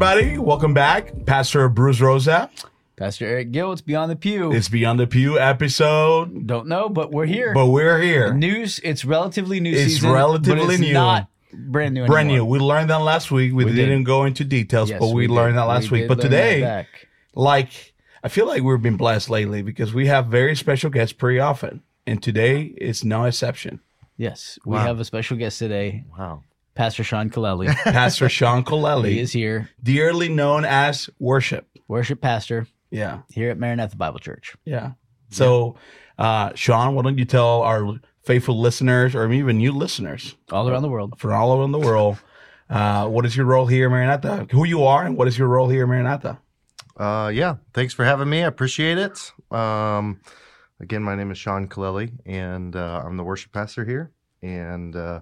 everybody. Welcome back. Pastor Bruce Rosa. Pastor Eric Gill, it's Beyond the Pew. It's Beyond the Pew episode, Don't know, but we're here. but we're here. News, it's relatively new It's season. relatively but it's new. not brand new Brand new. We learned that last week. We, We did. didn't go into details, Yes, but we, did. learned that last We week. did But learn today, back. like, I feel like we've been blessed lately because we have very special guests pretty often. And today is no exception. Yes, we Wow. have a special guest today, Wow. Pastor Sean Colelli. Pastor Sean he Colelli, is here, dearly known as Worship. worship pastor Yeah. here at Maranatha Bible Church. Yeah. So, uh, Sean, why don't you tell our faithful listeners or even new listeners All around the world. from all around the world, uh, what is your role here, at Maranatha? Who you are, and what is your role here, at Maranatha? Uh, yeah. Thanks for having me. I appreciate it. Um, again, my name is Sean Colelli, and uh, I'm the worship pastor here. And uh,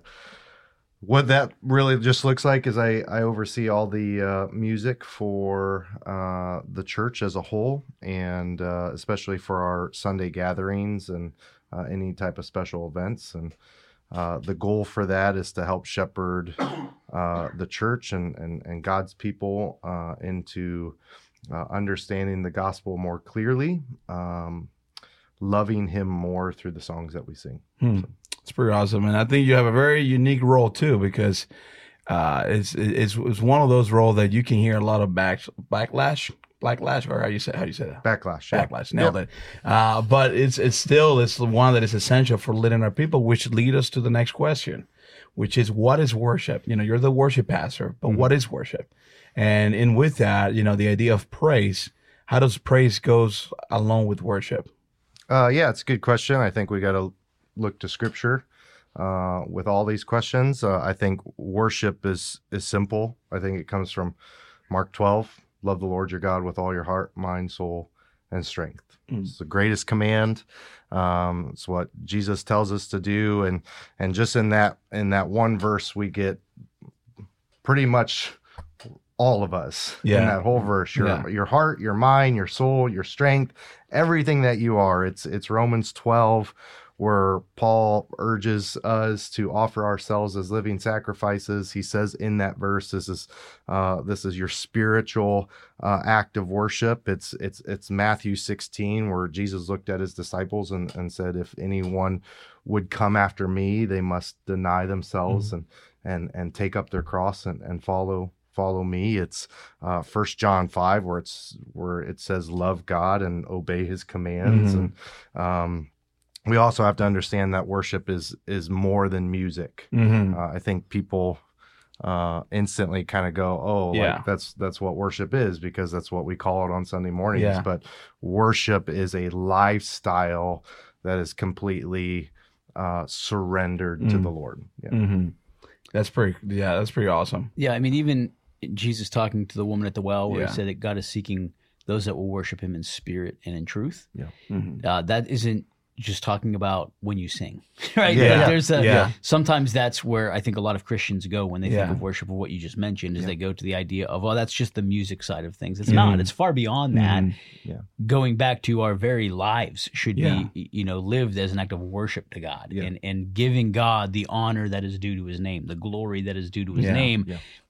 what that really just looks like is I, I oversee all the uh, music for uh, the church as a whole, and uh, especially for our Sunday gatherings and uh, any type of special events. And uh, the goal for that is to help shepherd uh, the church and, and, and God's people uh, into uh, understanding the gospel more clearly, um, loving Him more through the songs that we sing. It's pretty awesome, and I think you have a very unique role too because uh, it's, it's it's one of those roles that you can hear a lot of back backlash, backlash, or how you say how you say that. Backlash. yeah. Backlash, nailed it. Uh, but it's it's still it's the one that is essential for leading our people, which lead us to the next question, which is what is worship? You know, you're the worship pastor, but what is worship? And in with that, you know, the idea of praise. How does praise goes along with worship? Uh, yeah, it's a good question. I think we got to look to Scripture uh, with all these questions. Uh, I think worship is is simple. I think it comes from Mark 12. Love the Lord your God with all your heart, mind, soul, and strength. Mm. It's the greatest command. Um, it's what Jesus tells us to do, and and just in that in that one verse, we get pretty much all of us Yeah. in that whole verse. Your Yeah. your heart, your mind, your soul, your strength, everything that you are. It's it's Romans 12 where Paul urges us to offer ourselves as living sacrifices. He says in that verse, this is uh, this is your spiritual uh, act of worship. It's it's it's Matthew 16 where Jesus looked at his disciples and, and said, if anyone would come after me, they must deny themselves and and and take up their cross and, and follow follow me it's uh first john 5 where it's where it says love god and obey his commands Mhm. and um we also have to understand that worship is is more than music Mm-hmm. uh, i think people uh instantly kind of go oh Yeah. like that's that's what worship is because that's what we call it on sunday mornings Yeah. but worship is a lifestyle that is completely uh surrendered to Mm. the lord yeah Mm-hmm. That's pretty. Yeah, that's pretty awesome. Yeah, I mean, even Jesus talking to the woman at the well, where Yeah. he said that God is seeking those that will worship him in spirit and in truth. Mm-hmm. Uh, that isn't just talking about when you sing, right? Yeah. There's a, Yeah. Sometimes that's where I think a lot of Christians go when they Yeah. think of worship of what you just mentioned, is Yeah. they go to the idea of, oh, that's just the music side of things. It's Mhm. not. It's far beyond that. Mhm. Yeah. Going back to our very lives should be, you know, lived as an act of worship to God and, and giving God the honor that is due to his name, the glory that is due to his name.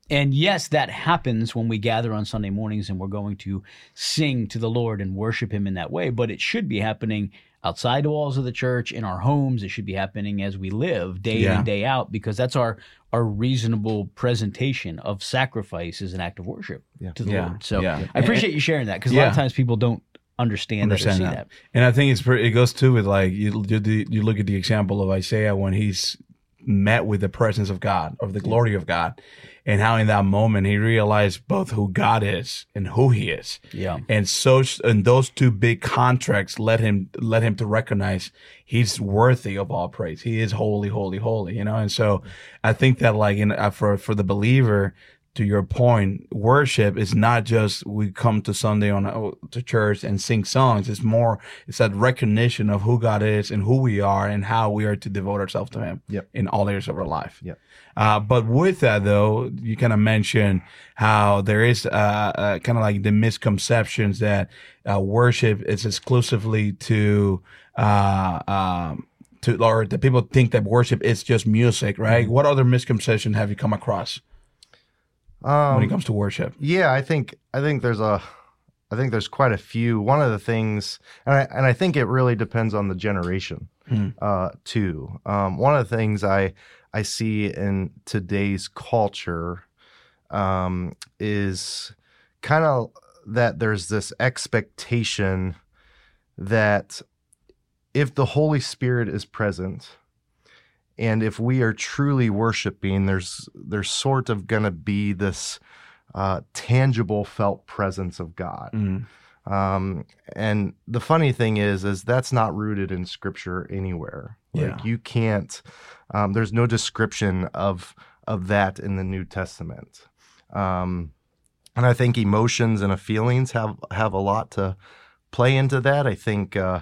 And yes, that happens when we gather on Sunday mornings and we're going to sing to the Lord and worship Him in that way. But it should be happening outside the walls of the church, in our homes. It should be happening as we live day in and day out, because that's our our reasonable presentation of sacrifice as an act of worship Yeah. to the Yeah. Lord. So Yeah. I appreciate you sharing that because a lot of times people don't understand, Understand that or see that. that. And I think it's pretty, it goes too with like you you, you look at the example of Isaiah when he's met with the presence of God, of the glory of God, and how in that moment he realized both who God is and who he is. Yeah. And so and those two big contracts led him led him to recognize he's worthy of all praise. He is holy, holy, holy, you know? And so I think that like in uh, for for the believer to your point, worship is not just we come to Sunday on uh, to church and sing songs. It's more it's that recognition of who God is and who we are and how we are to devote ourselves to Him Yep. in all areas of our life. Yep. Uh, but with that, though, you kind of mentioned how there is uh, uh, kind of like the misconceptions that uh, worship is exclusively to uh, um, to or that people think that worship is just music, right? What other misconception have you come across? Um, when it comes to worship? Yeah, I think I think there's a I think there's quite a few. One of the things, and I and I think it really depends on the generation Hmm. uh, too. Um, one of the things I I see in today's culture um, is kind of that there's this expectation that if the Holy Spirit is present and if we are truly worshiping, there's there's sort of going to be this uh, tangible, felt presence of God. Mm. Um, and the funny thing is, is that's not rooted in Scripture anywhere. Like you can't. Um, there's no description of of that in the New Testament. Um, and I think emotions and feelings have have a lot to play into that. I think uh,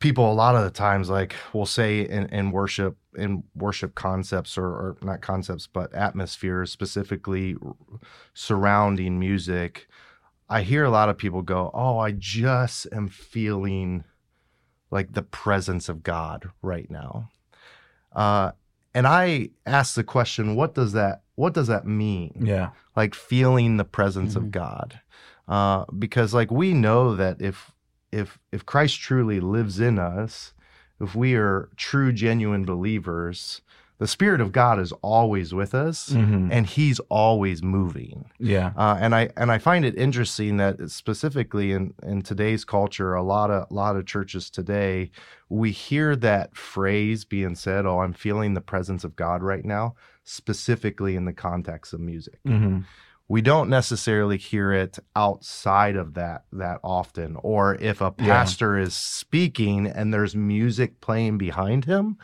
people a lot of the times like will say in, in worship in worship concepts or, or not concepts but atmospheres specifically surrounding music i hear a lot of people go oh i just am feeling like the presence of god right now uh, and i ask the question what does that what does that mean Yeah. like feeling the presence Mhm. of God. Uh, because like we know that if if if Christ truly lives in us, if we are true genuine believers, the Spirit of God is always with us Mhm. and He's always moving. Yeah. Uh, and I and I find it interesting that specifically in, in today's culture, a lot of a lot of churches today, we hear that phrase being said, "Oh, I'm feeling the presence of God right now," specifically in the context of music hmm we don't necessarily hear it outside of that that often or if a Yeah. pastor is speaking and there's music playing behind him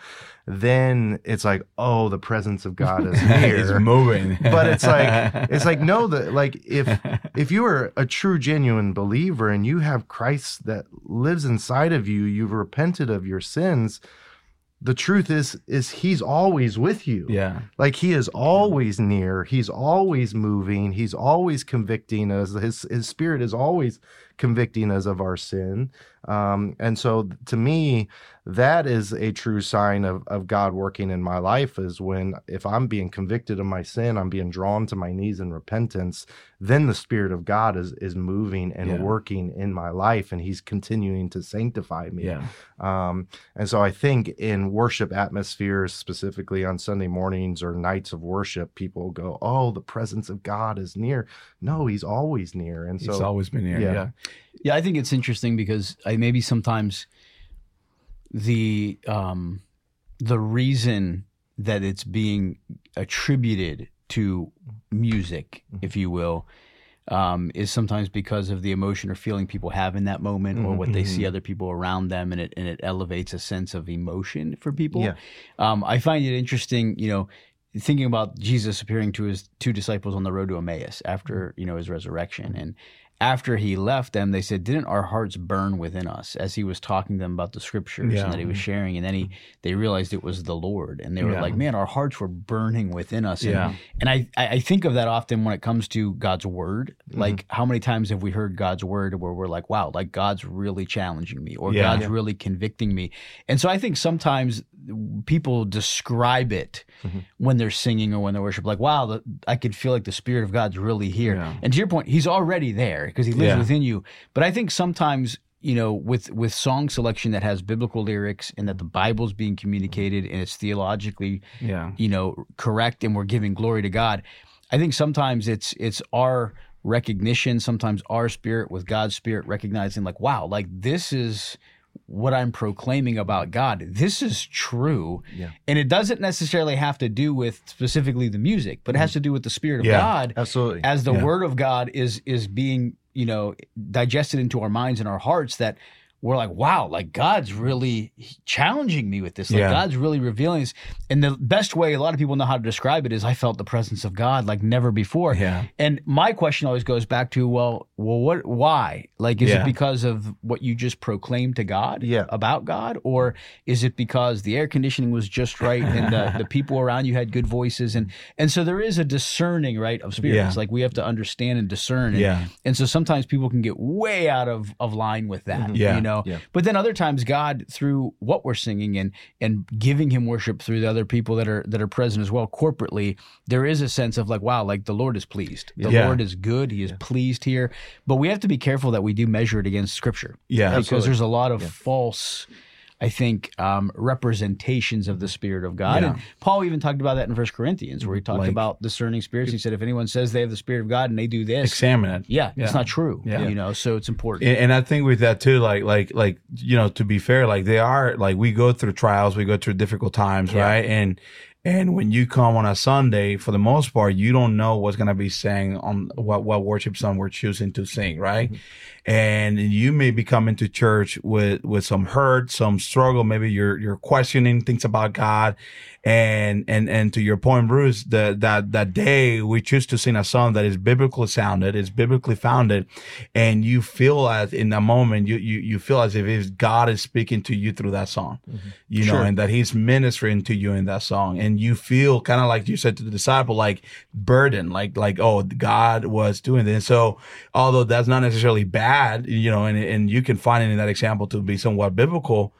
then it's like oh the presence of god is it's here moving. but it's like it's like no that like if if you are a true genuine believer and you have christ that lives inside of you you've repented of your sins the truth is is he's always with you. Yeah. like he is always near. He's always moving. He's always convicting us. His his spirit is always convicting us of our sin um, and so to me that is a true sign of, of god working in my life is when if i'm being convicted of my sin i'm being drawn to my knees in repentance then the spirit of god is is moving and Yeah. working in my life and he's continuing to sanctify me Yeah. um, and so I think in worship atmospheres, specifically on Sunday mornings or nights of worship, people go, "Oh, the presence of God is near." No, He's always near. And so, always been near. yeah. Yeah. Yeah, I think it's interesting because I maybe sometimes the um the reason that it's being attributed to music, if you will, um, is sometimes because of the emotion or feeling people have in that moment or what they see other people around them and it and it elevates a sense of emotion for people. Yeah. Um, I find it interesting, you know, thinking about Jesus appearing to his two disciples on the road to Emmaus after, you know, his resurrection. And after he left them, they said, Didn't our hearts burn within us as he was talking to them about the scriptures Yeah. and that he was sharing? And then he they realized it was the Lord. And they were Yeah. like, Man, our hearts were burning within us. And, Yeah. and I, I think of that often when it comes to God's word. Mm-hmm. Like, how many times have we heard God's word where we're like, wow, like God's really challenging me or Yeah. God's really convicting me? And so I think sometimes people describe it Mm-hmm. when they're singing or when they're worship, like, wow, the, I could feel like the Spirit of God's really here. And to your point, He's already there because He lives Yeah. within you. But I think sometimes you know with with song selection that has biblical lyrics and that the bible's being communicated and it's theologically Yeah. you know correct and we're giving glory to god i think sometimes it's it's our recognition sometimes our spirit with god's spirit recognizing like wow like this is what i'm proclaiming about god this is true Yeah. and it doesn't necessarily have to do with specifically the music but it has to do with the spirit of Yeah. god absolutely. as the Yeah. word of God is is being you know digested into our minds and our hearts that we're like wow like God's really challenging me with this like Yeah. God's really revealing this and the best way a lot of people know how to describe it is I felt the presence of God like never before Yeah. and my question always goes back to well well what why like is Yeah. it because of what you just proclaimed to God Yeah. about God or is it because the air conditioning was just right and the, the people around you had good voices and and so there is a discerning right of spirits Yeah. like we have to understand and discern and, Yeah. and so sometimes people can get way out of of line with that Yeah. you know. Yeah. But then other times, God through what we're singing and and giving Him worship through the other people that are that are present as well corporately, there is a sense of like, wow, like the Lord is pleased. The Yeah. Lord is good. He is pleased here. But we have to be careful that we do measure it against Scripture Yeah. because Absolutely. there's a lot of false. I think um, representations of the Spirit of God, Yeah. and Paul even talked about that in First Corinthians, where he talked Like- about discerning spirits. He said, if anyone says they have the Spirit of God and they do this, Examine it. yeah, Yeah. it's not true. Yeah. You know, so it's important. and, and I think with that too, like like like you know, to be fair, like they are like we go through trials, we go through difficult times, Yeah. right? And and when you come on a Sunday, for the most part, you don't know what's gonna be sang on what what worship song we're choosing to sing, right? And you may be coming to church with with some hurt, some struggle. Maybe you're you're questioning things about God, and and and to your point, Bruce, that that that day we choose to sing a song that is biblically sounded, is biblically founded, and you feel as in that moment you you you feel as if God is speaking to you through that song, mm-hmm. you know, Sure. and that He's ministering to you in that song, and you feel kind of like you said to the disciple, like burden, like like oh God was doing this. So although that's not necessarily bad, you know, and and you can find it in that example to be somewhat biblical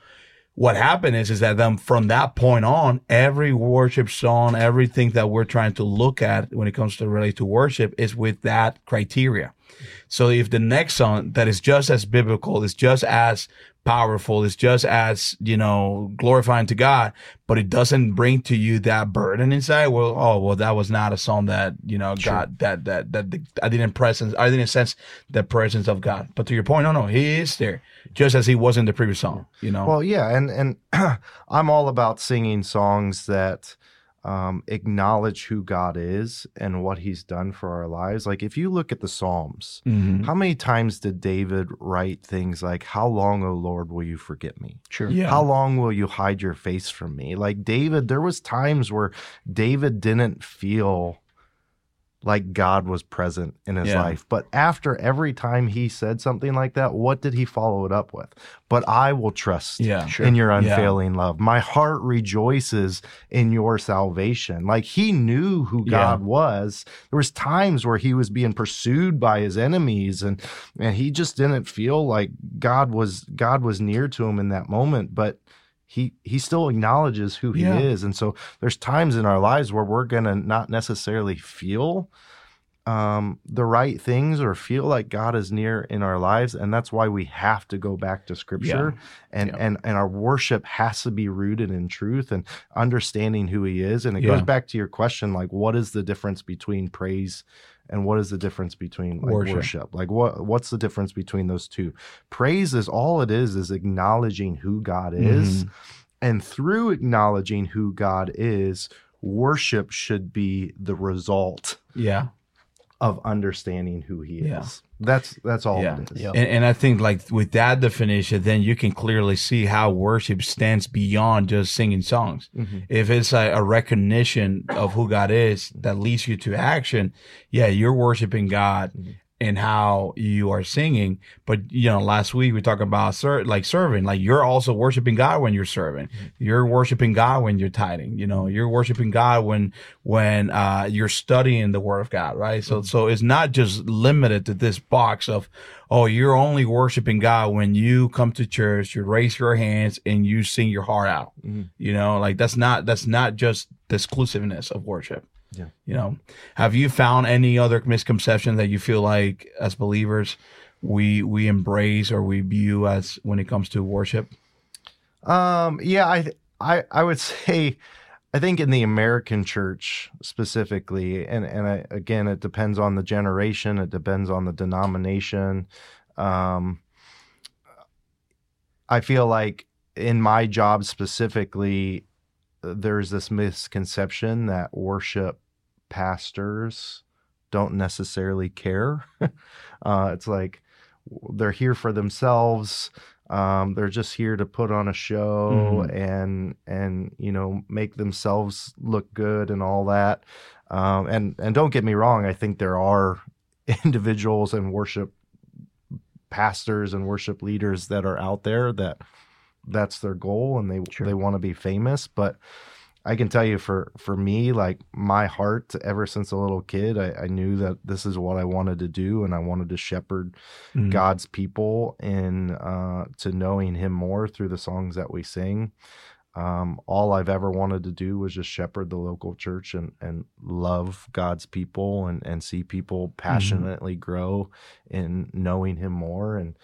what happened is is that then from that point on, every worship song, everything that we're trying to look at when it comes to relate to worship is with that criteria. So if the next song that is just as biblical, is just as powerful, It's just as, you know, glorifying to God, but it doesn't bring to you that burden inside, well, oh, well, that was not a song that, you know, God, that, that, that, I didn't presence, I didn't sense the presence of God. But to your point, no, no, he is there just as he was in the previous song, you know? Well, yeah, and and I'm all about singing songs that um, acknowledge who God is and what He's done for our lives. Like if you look at the Psalms, Mhm. how many times did David write things like, "How long, O Lord, will you forget me? Sure. Yeah. How long will you hide your face from me?" Like David, there was times where David didn't feel like God was present in his Yeah. life. But after every time he said something like that, what did he follow it up with? But I will trust Yeah. Sure. in your Yeah. unfailing love. My heart rejoices in your salvation. Like he knew who Yeah. God was. There was times where he was being pursued by his enemies and and he just didn't feel like God was God was near to him in that moment, but he he still acknowledges who he Yeah. is. And so there's times in our lives where we're going to not necessarily feel um, the right things or feel like God is near in our lives, and that's why we have to go back to Scripture, and Yeah. and and our worship has to be rooted in truth and understanding who He is. And it goes back to your question, like, what is the difference between praise and what is the difference between like, Worship. worship? Like, what what's the difference between those two? Praise is all it is is acknowledging who God is, Mhm. and through acknowledging who God is, worship should be the result Yeah. Of understanding who he Yeah. is. That's that's all Yeah. it is. Yeah. And, and I think like with that definition, then you can clearly see how worship stands beyond just singing songs. Mhm. If it's a, a recognition of who God is that leads you to action, yeah, you're worshiping God Mhm. And how you are singing. But you know, last week we talked about ser- like serving. Like you're also worshiping God when you're serving. You're worshiping God when you're tithing. You know, you're worshiping God when when uh, you're studying the Word of God. Right. So so it's not just limited to this box of oh you're only worshiping God when you come to church, you raise your hands and you sing your heart out. Mhm. You know, like that's not that's not just the exclusiveness of worship. Yeah. You know, have you found any other misconception that you feel like as believers we we embrace or we view as when it comes to worship? Um, yeah, I I I would say I think in the American church specifically, and and I, again, it depends on the generation, it depends on the denomination. Um, I feel like in my job specifically, there's this misconception that worship pastors don't necessarily care. uh, it's like they're here for themselves. Um, they're just here to put on a show and and you know make themselves look good and all that. Um, and and don't get me wrong, I think there are individuals and worship pastors and worship leaders that are out there that that's their goal and they Sure. they want to be famous, but I can tell you for for me, like my heart, ever since a little kid, I, I knew that this is what I wanted to do, and I wanted to shepherd Mhm. God's people in uh, to knowing Him more through the songs that we sing. Um, all I've ever wanted to do was just shepherd the local church and, and love God's people and, and see people passionately grow in knowing Him more. And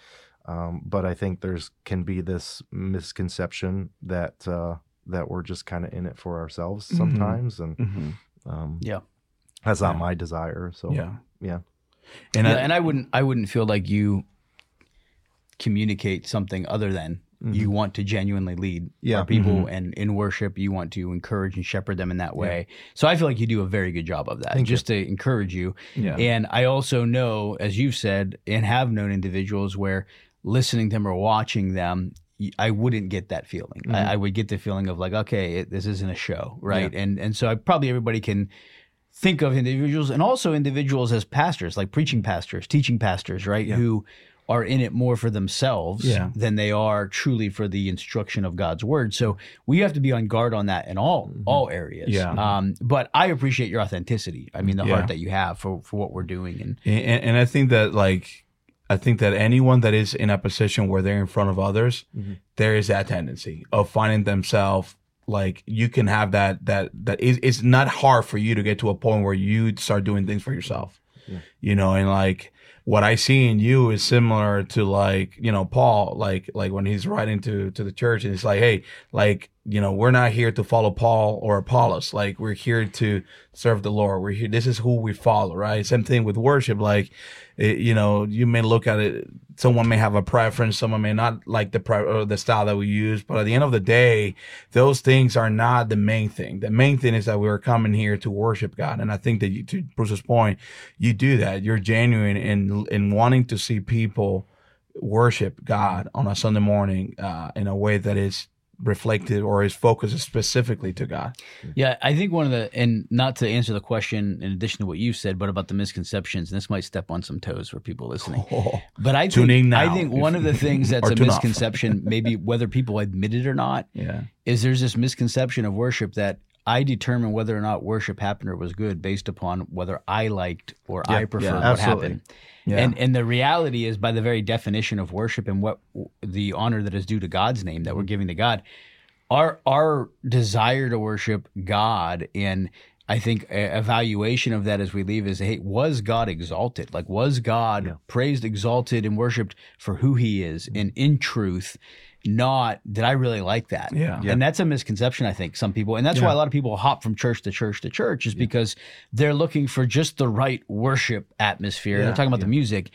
um, but I think there's can be this misconception that uh, that we're just kind of in it for ourselves Mhm. sometimes, and Mhm. um, Yeah. that's not Yeah. my desire. So Yeah. yeah. And yeah, I, and I wouldn't I wouldn't feel like you communicate something other than you want to genuinely lead Yeah. our people and in worship you want to encourage and shepherd them in that way. So I feel like you do a very good job of that Thank you. just to encourage you. yeah. And I also know as you've said and have known individuals where listening to them or watching them y- I wouldn't get that feeling. Mhm. I, I would get the feeling of like, okay, it, this isn't a show, right? And and so I, probably everybody can think of individuals and also individuals as pastors, like preaching pastors, teaching pastors, right? Yeah. Who are in it more for themselves Yeah. than they are truly for the instruction of God's word. So we have to be on guard on that in all all areas. Yeah. Um, but I appreciate your authenticity. I mean, the Yeah. heart that you have for for what we're doing and and, and I think that like I think that anyone that is in a position where they're in front of others, Mhm. there is that tendency of finding themselves like you can have that that that is it's not hard for you to get to a point where you start doing things for yourself. Yeah. You know, and like what I see in you is similar to like, you know, Paul, like like when he's writing to to the church and it's like, hey, like, you know, we're not here to follow Paul or Apollos. Like we're here to serve the Lord. We're here. This is who we follow, right? Same thing with worship. Like, it, you know, you may look at it. Someone may have a preference. Someone may not like the pre- or the style that we use. But at the end of the day, those things are not the main thing. The main thing is that we're coming here to worship God. And I think that you, to Bruce's point, you do that. You're genuine in in wanting to see people worship God on a Sunday morning uh, in a way that is reflected or is focused specifically to God. Yeah, I think one of the and not to answer the question in addition to what you said, but about the misconceptions, and this might step on some toes for people listening. Oh, but I think in I think one of the things that's a misconception, maybe whether people admit it or not, yeah. is there's this misconception of worship that I determine whether or not worship happened or was good based upon whether I liked or I preferred yeah, what happened. Yeah. And and the reality is, by the very definition of worship and what the honor that is due to God's name that we're mm-hmm. giving to God, our our desire to worship God and I think a evaluation of that as we leave is, hey, was God exalted? Like, was God Yeah. praised, exalted, and worshipped for who He is, mm-hmm. and in truth, not did I really like that? Yeah. And that's a misconception, I think, some people, and that's why a lot of people hop from church to church to church, is because they're looking for just the right worship atmosphere. Yeah. They're talking about the music.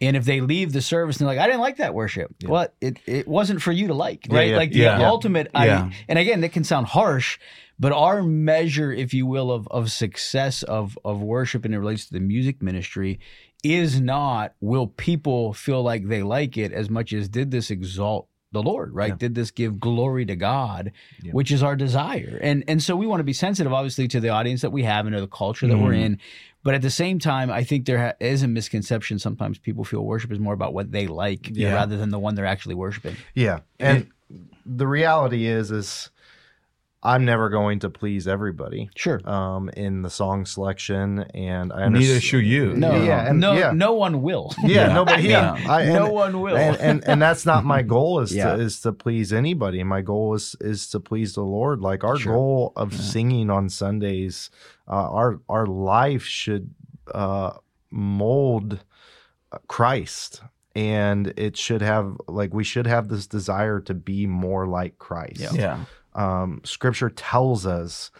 And if they leave the service and they're like, I didn't like that worship. Well, it, it wasn't for you to like, right? yeah, like the yeah. ultimate, Yeah. I, and again, that can sound harsh, but our measure, if you will, of, of success of, of worship and it relates to the music ministry is not will people feel like they like it as much as did this exalt the Lord, right? Yeah. Did this give glory to God, Yeah. which is our desire. And and so we want to be sensitive, obviously, to the audience that we have and to the culture that we're Mhm. in. But at the same time, I think there ha- is a misconception. Sometimes people feel worship is more about what they like Yeah. rather than the one they're actually worshiping. Yeah. And the reality is is I'm never going to please everybody Sure. um in the song selection and I Neither understand- should you. No, Yeah, and- no, yeah. no one will. Yeah, Yeah. nobody yeah. Yeah. I, and, no one will. and, and and that's not my goal is Yeah. to is to please anybody. My goal is is to please the Lord. Like our Sure. goal of Yeah. singing on Sundays, uh, our our life should uh, mold uh, Christ, and it should have like we should have this desire to be more like Christ. Yeah. Yeah. Um, scripture tells us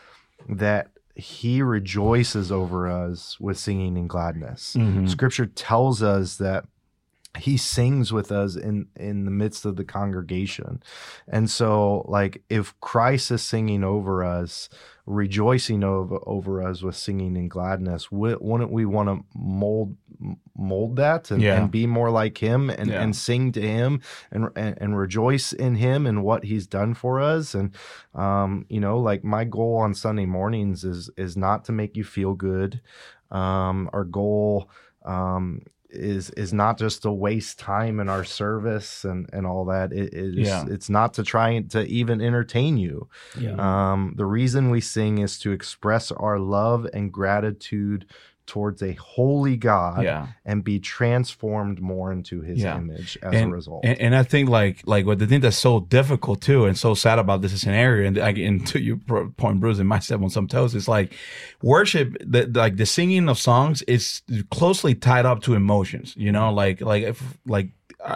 that He rejoices over us with singing and gladness. Mhm. Scripture tells us that he sings with us in in the midst of the congregation and so like if christ is singing over us rejoicing over, over us with singing and gladness wouldn't we want to mold mold that and, Yeah. and be more like him and, Yeah. and sing to him and, and and rejoice in him and what he's done for us and um you know like my goal on sunday mornings is is not to make you feel good um our goal um is is not just to waste time in our service and and all that. It is Yeah. it's not to try and to even entertain you. Yeah. Um, the reason we sing is to express our love and gratitude towards a holy God Yeah. and be transformed more into His Yeah. image as and, a result. And, and I think like like what the thing that's so difficult too and so sad about this scenario and I and to your point, Bruce, and step on some toes. Is like worship, the, like the singing of songs is closely tied up to emotions. You know, like like if like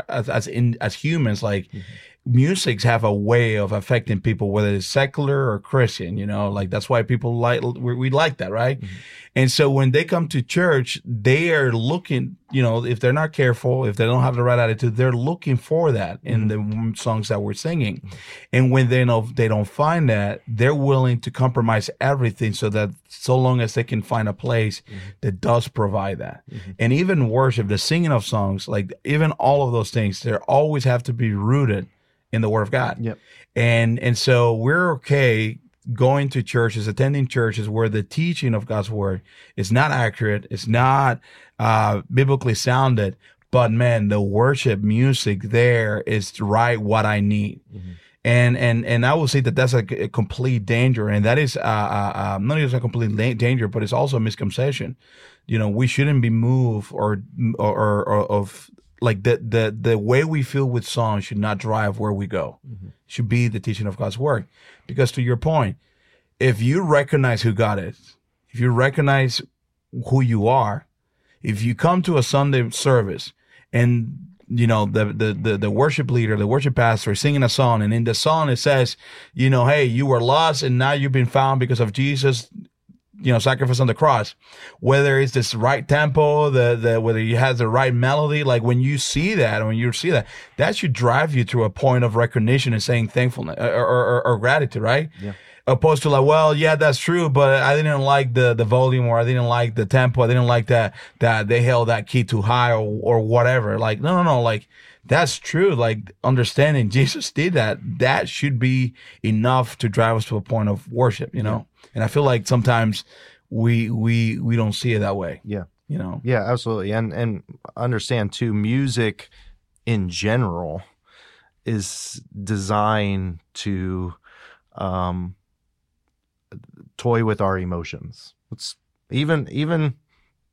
as as in as humans, like. Mm-hmm. Musics have a way of affecting people, whether it's secular or Christian. You know, like that's why people like we, we like that, right? Mm-hmm. And so when they come to church, they are looking, you know, if they're not careful, if they don't have the right attitude, they're looking for that in mm-hmm. the songs that we're singing. Mm-hmm. And when they know they don't find that, they're willing to compromise everything so that so long as they can find a place that does provide that. And even worship, the singing of songs, like even all of those things, they always have to be rooted in the word of God. Yep. And and so we're okay going to churches, attending churches where the teaching of God's word is not accurate, it's not uh, biblically sounded, but man, the worship music there is right what I need. And and and I will say that that's a, a complete danger, and that is uh, uh, uh, not just a complete la- danger, but it's also a misconception. You know, we shouldn't be moved or or, or, or of like the the the way we feel with songs should not drive where we go. Mm-hmm. Should be the teaching of God's word, because to your point, if you recognize who God is, if you recognize who you are, if you come to a Sunday service and you know the, the the the worship leader, the worship pastor is singing a song, and in the song it says, you know, hey, you were lost and now you've been found because of Jesus, you know, sacrifice on the cross. Whether it's this right tempo, the the whether you has the right melody, like when you see that, when you see that, that should drive you to a point of recognition and saying thankfulness or or, or, or gratitude, right? Yeah. opposed to like, well, yeah, that's true, but I didn't like the the volume or I didn't like the tempo. I didn't like that that they held that key too high or or whatever. Like, no, no, no, like that's true. Like understanding Jesus did that, that should be enough to drive us to a point of worship, you know. And I feel like sometimes we we we don't see it that way, yeah. you know. Yeah, absolutely. And and understand too, music in general is designed to um toy with our emotions. It's even even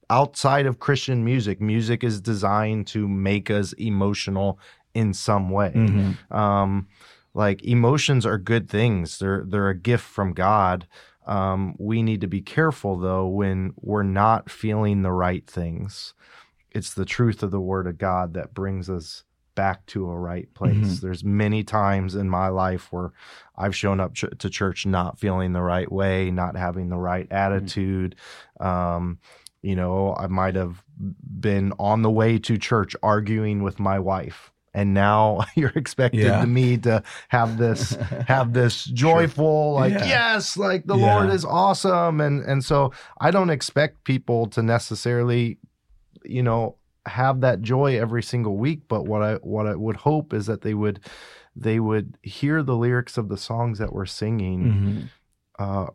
outside of Christian music, music is designed to make us emotional in some way. Mhm. Um, like emotions are good things. They're they're a gift from God. Um, we need to be careful though when we're not feeling the right things. It's the truth of the Word of God that brings us back to a right place. There's many times in my life where I've shown up ch- to church not feeling the right way, not having the right attitude. Um, you know, I might have been on the way to church arguing with my wife. And now you're expected Yeah. to me to have this have this joyful like Yeah. yes like the Yeah. Lord is awesome and and so I don't expect people to necessarily you know have that joy every single week but what I what I would hope is that they would they would hear the lyrics of the songs that we're singing Mhm. uh,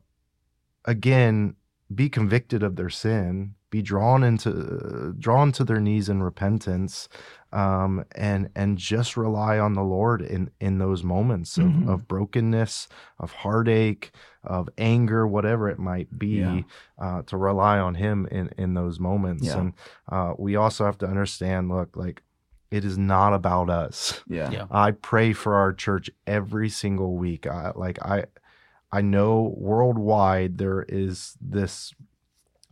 again be convicted of their sin be drawn into drawn to their knees in repentance um, and and just rely on the lord in in those moments of, Mhm. of brokenness of heartache of anger whatever it might be Yeah. uh, to rely on him in in those moments Yeah. and uh, we also have to understand look like it is not about us Yeah. Yeah. I pray for our church every single week. I, like I, I know worldwide there is this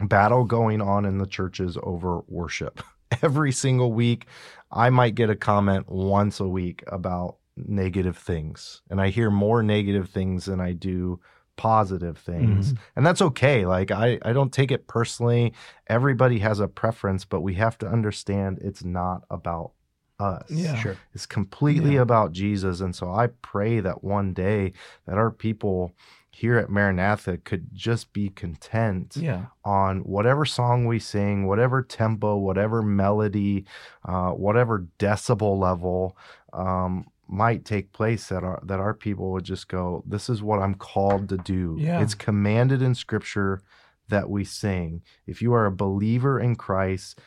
battle going on in the churches over worship. Every single week, I might get a comment once a week about negative things, and I hear more negative things than I do positive things mm-hmm. and that's okay like I, I don't take it personally everybody has a preference but we have to understand it's not about us Yeah. Sure. it's completely Yeah. about Jesus. And so I pray that one day that our people here at Maranatha could just be content Yeah. on whatever song we sing, whatever tempo, whatever melody, uh, whatever decibel level um, might take place that our that our people would just go, this is what I'm called to do. Yeah. It's commanded in scripture that we sing. If you are a believer in Christ,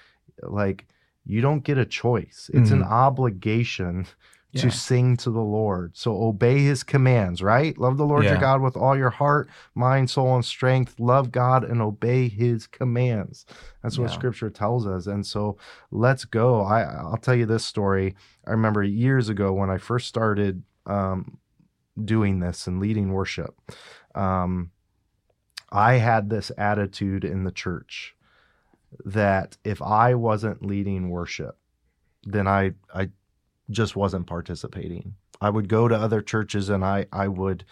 like you don't get a choice. It's an Mhm. To sing to the Lord. So obey his commands, right? Love the Lord your God with all your heart, mind, soul, and strength. Love God and obey his commands. That's what Yeah. scripture tells us. And so let's go. I, I'll tell you this story. I remember years ago when I first started um, doing this and leading worship. Um, I had this attitude in the church that if I wasn't leading worship, then I I just wasn't participating. I would go to other churches and I I would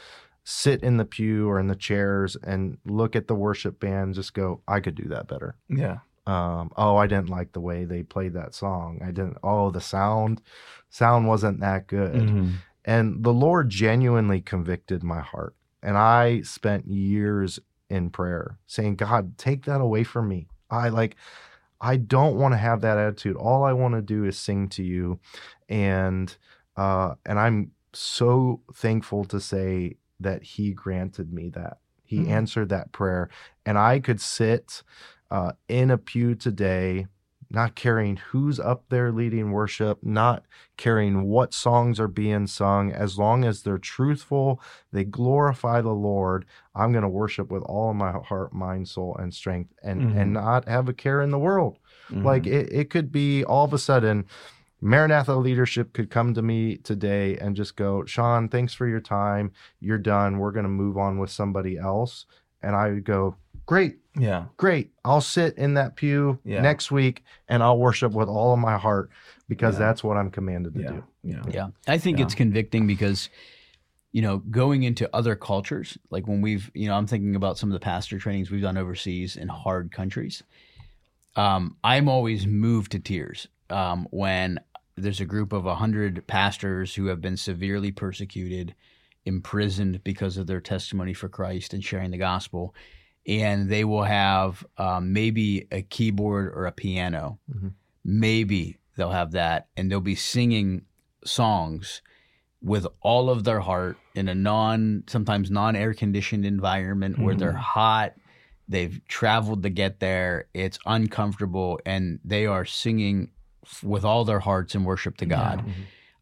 sit in the pew or in the chairs and look at the worship band just go I could do that better. Yeah. Um oh I didn't like the way they played that song. I didn't oh the sound sound wasn't that good. Mhm. And the Lord genuinely convicted my heart. And I spent years in prayer saying, God, take that away from me. I like, I don't want to have that attitude. All I want to do is sing to you. And, uh, and I'm so thankful to say that he granted me that. He Mhm. answered that prayer. And I could sit uh, in a pew today, not caring who's up there leading worship, not caring what songs are being sung, as long as they're truthful, they glorify the Lord. I'm going to worship with all of my heart, mind, soul, and strength, and Mhm. and not have a care in the world. Mhm. Like it, it could be all of a sudden, Maranatha leadership could come to me today and just go, Sean, thanks for your time. You're done. We're going to move on with somebody else. And I would go, great, yeah. great. I'll sit in that pew Yeah. next week and I'll worship with all of my heart because Yeah. that's what I'm commanded to Yeah. do. Yeah. Yeah. I think Yeah. it's convicting because, you know, going into other cultures, like when we've, you know, I'm thinking about some of the pastor trainings we've done overseas in hard countries. Um, I'm always moved to tears um, when there's a group of 100 pastors who have been severely persecuted, imprisoned because of their testimony for Christ and sharing the gospel. And they will have um, maybe a keyboard or a piano. Mhm. Maybe they'll have that. And they'll be singing songs with all of their heart in a non sometimes non air conditioned environment where they're hot they've traveled to get there it's uncomfortable and they are singing f- with all their hearts in worship to god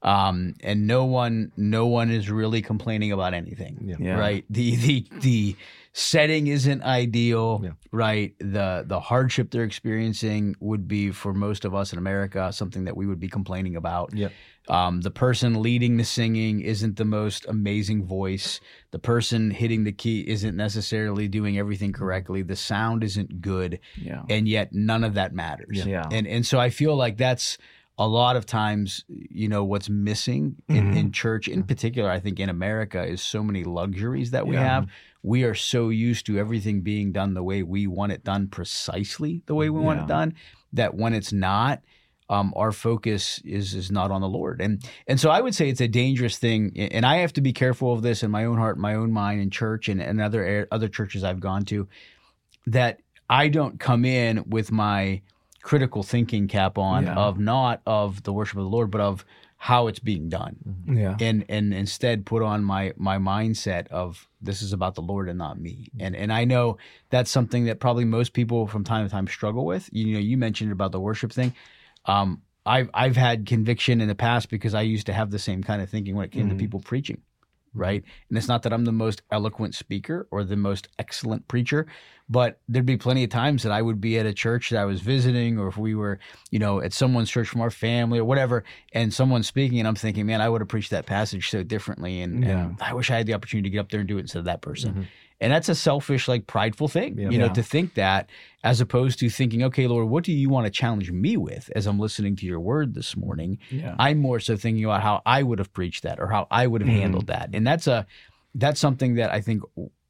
um, and no one no one is really complaining about anything Yeah. Yeah. right the the the setting isn't ideal Yeah. right the the hardship they're experiencing would be for most of us in america something that we would be complaining about Yep. um, the person leading the singing isn't the most amazing voice the person hitting the key isn't necessarily doing everything correctly the sound isn't good Yeah. and yet none of that matters Yeah. and and so i feel like that's a lot of times you know what's missing in, Mhm. in church in particular i think in america is so many luxuries that we Yeah. have we are so used to everything being done the way we want it done precisely the way we want it done that when it's not um, our focus is is not on the Lord, and and so I would say it's a dangerous thing, and I have to be careful of this in my own heart, my own mind, in church, and, and other other churches I've gone to, that I don't come in with my critical thinking cap on Yeah. of not of the worship of the Lord, but of how it's being done, Yeah. and and instead put on my my mindset of this is about the Lord and not me, and and I know that's something that probably most people from time to time struggle with. You know, you mentioned about the worship thing. Um, I've I've had conviction in the past because I used to have the same kind of thinking when it came Mhm. to people preaching, right? And it's not that I'm the most eloquent speaker or the most excellent preacher, but there'd be plenty of times that I would be at a church that I was visiting, or if we were, you know, at someone's church from our family or whatever, and someone's speaking, and I'm thinking, man, I would have preached that passage so differently, and, Yeah. and I wish I had the opportunity to get up there and do it instead of that person. Mhm. And that's a selfish, like prideful thing, Yeah. you know, Yeah. to think that as opposed to thinking, okay, Lord, what do you want to challenge me with as I'm listening to your word this morning? Yeah. I'm more so thinking about how I would have preached that or how I would have Mhm. handled that. And that's a that's something that I think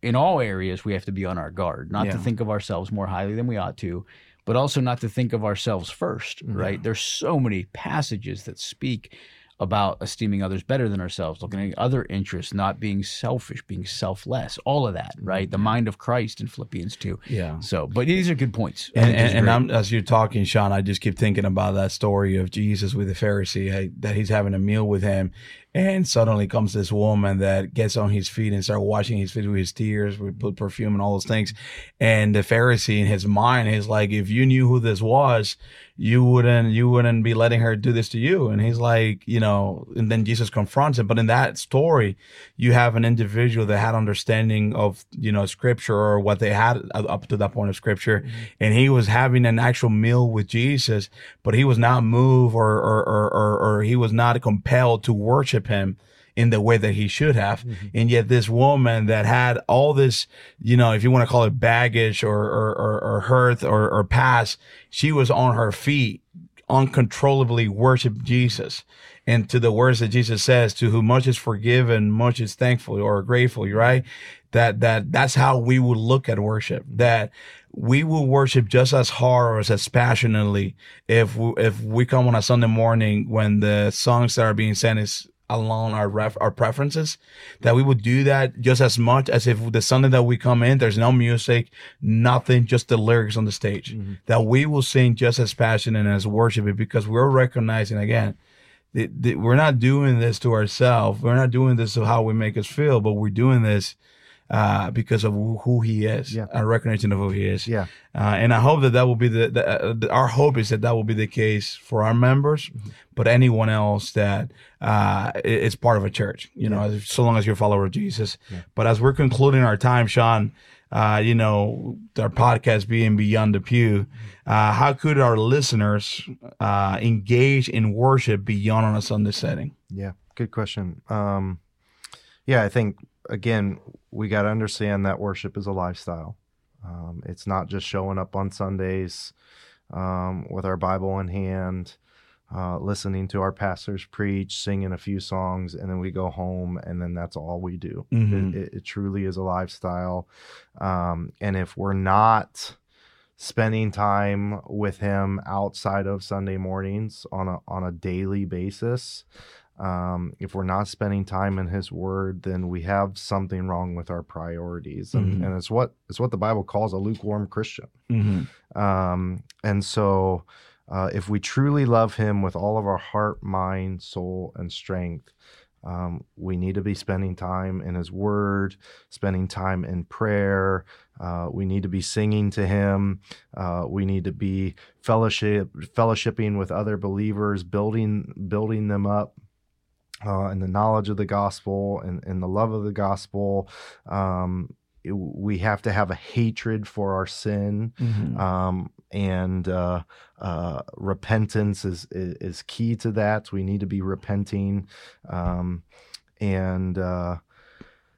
in all areas we have to be on our guard, not to think of ourselves more highly than we ought to, but also not to think of ourselves first, right? There's so many passages that speak about esteeming others better than ourselves, looking at other interests, not being selfish, being selfless, all of that, right? The mind of Christ in Philippians 2. Yeah. So, but these are good points. And, and, and. I'm, as you're talking, Sean, I just keep thinking about that story of Jesus with the Pharisee, hey, that he's having a meal with him, And suddenly comes this woman that gets on his feet and start washing his feet with his tears. with put perfume and all those things. And the Pharisee in his mind is like, if you knew who this was, you wouldn't you wouldn't be letting her do this to you and he's like you know and then jesus confronts him but in that story you have an individual that had understanding of you know scripture or what they had up to that point of scripture mm-hmm. and he was having an actual meal with jesus but he was not moved or or or, or, or he was not compelled to worship him in the way that he should have. Mm-hmm. And yet this woman that had all this, you know, if you want to call it baggage or, or, or, or hurt or, or past, she was on her feet uncontrollably worship Jesus. And to the words that Jesus says, to whom much is forgiven, much is thankful or grateful, right? That, that, that's how we would look at worship. That we will worship just as hard or as passionately if we, if we come on a Sunday morning when the songs that are being sent is along our ref our preferences that we would do that just as much as if the Sunday that we come in there's no music nothing just the lyrics on the stage mm-hmm. that we will sing just as passionate and as worship it because we're recognizing again that, we're not doing this to ourselves we're not doing this to how we make us feel but we're doing this uh, because of who he is, yeah. a recognition of who he is. Yeah. Uh, and I hope that that will be the, the, uh, the, our hope is that that will be the case for our members, mm-hmm. but anyone else that uh, is part of a church, you know, yeah. so long as you're a follower of Jesus. Yeah. But as we're concluding our time, Sean, uh, you know, our podcast being Beyond the Pew, uh, how could our listeners uh, engage in worship beyond on a Sunday setting? Yeah, good question. Um, yeah, I think again, we got to understand that worship is a lifestyle. Um, it's not just showing up on Sundays um, with our Bible in hand, uh, listening to our pastors preach, singing a few songs, and then we go home, and then that's all we do. Mm-hmm. It, it, it, truly is a lifestyle. Um, and if we're not spending time with Him outside of Sunday mornings on a on a daily basis, um, if we're not spending time in his word then we have something wrong with our priorities. And, mm-hmm. and it's what it's what the bible calls a lukewarm christian. Mm-hmm. um, and so uh, if we truly love him with all of our heart mind soul and strength um, we need to be spending time in his word spending time in prayer. Uh, we need to be singing to him. Uh, we need to be fellowship fellowshipping with other believers building building them up uh, and the knowledge of the gospel and, and the love of the gospel. Um, it, we have to have a hatred for our sin, mm-hmm. um, and uh, uh, repentance is, is, is key to that. We need to be repenting, um, and uh,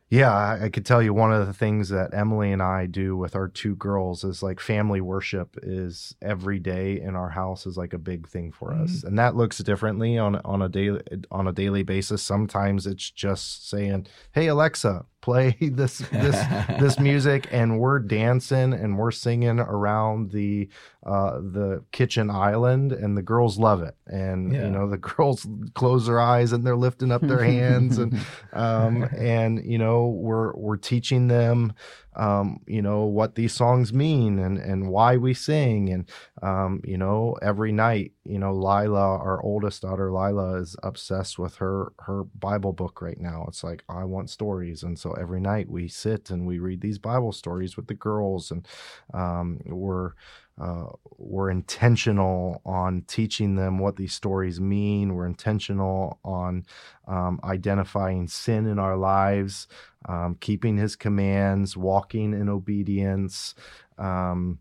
yeah, I, I, could tell you one of the things that Emily and I do with our two girls is like family worship is every day in our house is like a big thing for mm-hmm. us, and that looks differently on on a daily on a daily basis. Sometimes it's just saying, "Hey Alexa, play this this this music and we're dancing and we're singing around the uh, the kitchen island and the girls love it and yeah. you know the girls close their eyes and they're lifting up their hands and um, and you know we're we're teaching them um, you know what these songs mean and and why we sing. And um, you know every night you know Lila our oldest daughter Lila is obsessed with her her Bible book right now. It's like I want stories. And so every night we sit and we read these Bible stories with the girls. And um, we're uh, we're intentional on teaching them what these stories mean. We're intentional on um, identifying sin in our lives, um, keeping his commands, walking in obedience. Um,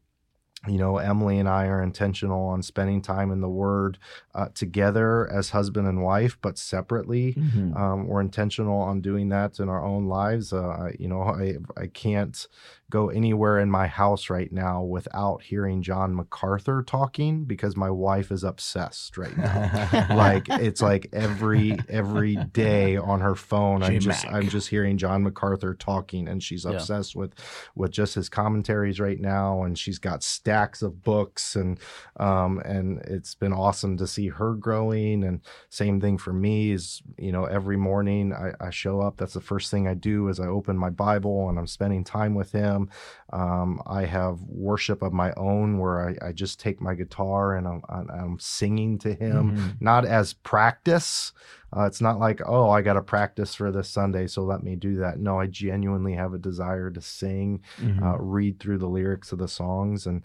you know, Emily and I are intentional on spending time in the Word uh, together as husband and wife, but separately. Mm-hmm. Um, we're intentional on doing that in our own lives. Uh, you know, I I can't go anywhere in my house right now without hearing John MacArthur talking because my wife is obsessed right now. like it's like every every day on her phone, I'm just I'm just hearing John MacArthur talking, and she's obsessed yeah. with with just his commentaries right now, and she's got stacks of books, and um and it's been awesome to see her growing. And same thing for me is you know every morning I, I show up. That's the first thing I do is I open my Bible and I'm spending time with him um, I have worship of my own where I, I just take my guitar and I'm, I'm singing to Him, mm-hmm. not as practice, Uh, it's not like, oh, I got to practice for this Sunday, so let me do that. No, I genuinely have a desire to sing, Mhm. uh, read through the lyrics of the songs, and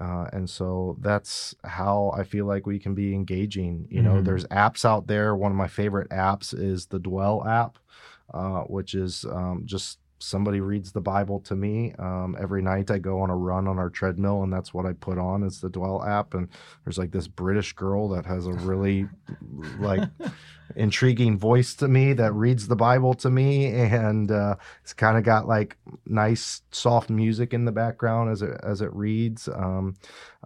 uh, and so that's how I feel like we can be engaging. You know, Mhm. there's apps out there. One of my favorite apps is the Dwell app, uh, which is um, just somebody reads the Bible to me. Um, every night I go on a run on our treadmill, and that's what I put on is the Dwell app. And there's like this British girl that has a really like intriguing voice to me that reads the Bible to me, and uh, it's kind of got like nice soft music in the background as it as it reads um,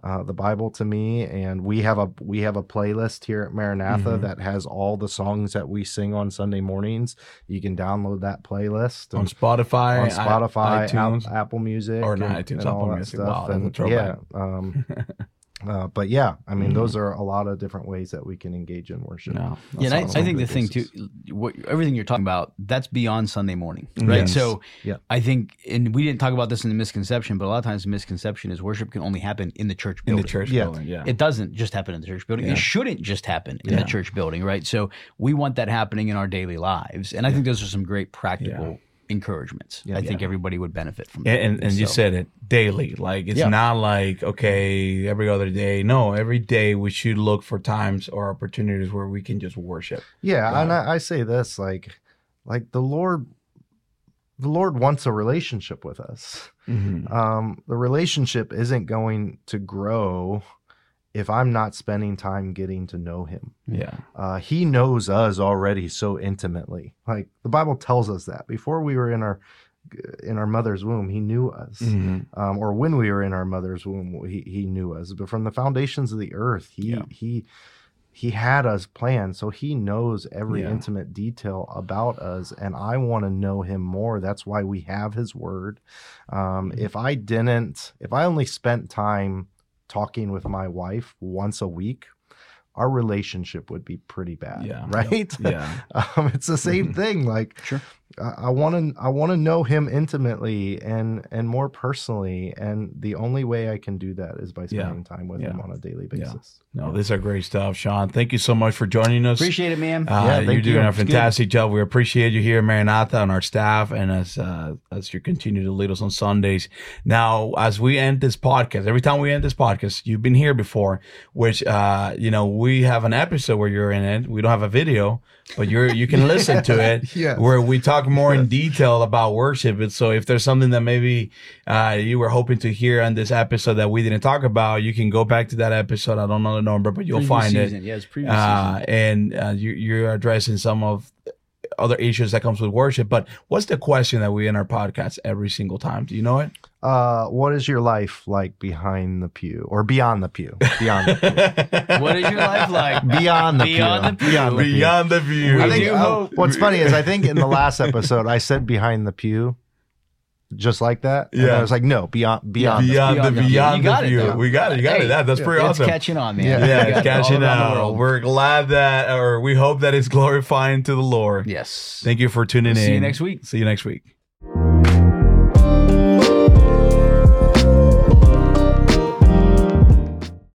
uh, the Bible to me. And we have a we have a playlist here at Maranatha Mhm. that has all the songs that we sing on Sunday mornings. You can download that playlist on Spotify, on I- Spotify, iTunes. Apple Music, Or and, not iTunes, and all Apple Music. stuff. Wow, and yeah, um, uh, but yeah, I mean, Mhm. those are a lot of different ways that we can engage in worship. no, Yeah, and I, I think the weekly thing too, what, everything you're talking about, that's beyond Sunday morning, right? Yes. So, Yeah. I think, and we didn't talk about this in the misconception, but a lot of times the misconception is worship can only happen in the church building. in the church Yeah. building. Yeah, It doesn't just happen in the church building. Yeah. It shouldn't just happen in Yeah. the church building, right? So we want that happening in our daily lives, and I think those are some great practical encouragements. Yeah. I think everybody would benefit from. that. and and, and you said it daily. Like it's Yeah. not like okay every other day. No, every day we should look for times or opportunities where we can just worship. Yeah, and I, I say this like, like the Lord, the Lord wants a relationship with us. Mm-hmm. Um, the relationship isn't going to grow if I'm not spending time getting to know Him. Yeah, Uh, he knows us already so intimately. Like the Bible tells us that before we were in our in our mother's womb, He knew us. Mhm. Um, or when we were in our mother's womb, he, he knew us. But from the foundations of the earth, he Yeah. he he had us planned. So he knows every Yeah. intimate detail about us, and I want to know him more. That's why we have his word. Um, Mhm. If I didn't, if I only spent time talking with my wife once a week, our relationship would be pretty bad, Yeah. right? yeah, um, it's the same Mhm. thing. Like Sure. I want to I want to know him intimately and and more personally, and the only way I can do that is by Yeah. spending time with him on a daily Yeah. basis. no, these are great stuff, Sean. Thank you so much for joining us. Appreciate it, man. Uh, Yeah, you're doing you. a fantastic job. We appreciate you here, at Maranatha, and our staff, and as uh, as you continue to lead us on Sundays. Now, as we end this podcast, every time we end this podcast, you've been here before, which uh, you know we have an episode where you're in it. We don't have a video, but you're you can listen to it Yes. where we talk more in detail about worship. And so, if there's something that maybe uh, you were hoping to hear on this episode that we didn't talk about, you can go back to that episode. I don't know the number, but you'll Previous find it season. Yeah, it's previous uh, season. and uh, you, you're addressing some of other issues that comes with worship. But what's the question that we in our podcast every single time? Do you know it? Uh, what is your life like behind the pew or beyond the pew? Beyond the pew. What is your life like? Beyond the Beyond pew. the pew. Beyond the pew. Beyond the view. We I think uh, what's funny is I think in the last episode I said behind the pew, just like that. And Yeah. I was like, no, beyond beyond. the beyond, Beyond the the beyond You the got it, view. we got it. You got Hey, it. That, that's pretty yeah, It's awesome. catching on, man. Yeah. Yeah, it's catching around the out. We're glad that, or we hope that it's glorifying to the Lord. Yes. Thank you for tuning We'll in. see you next week. See you next week.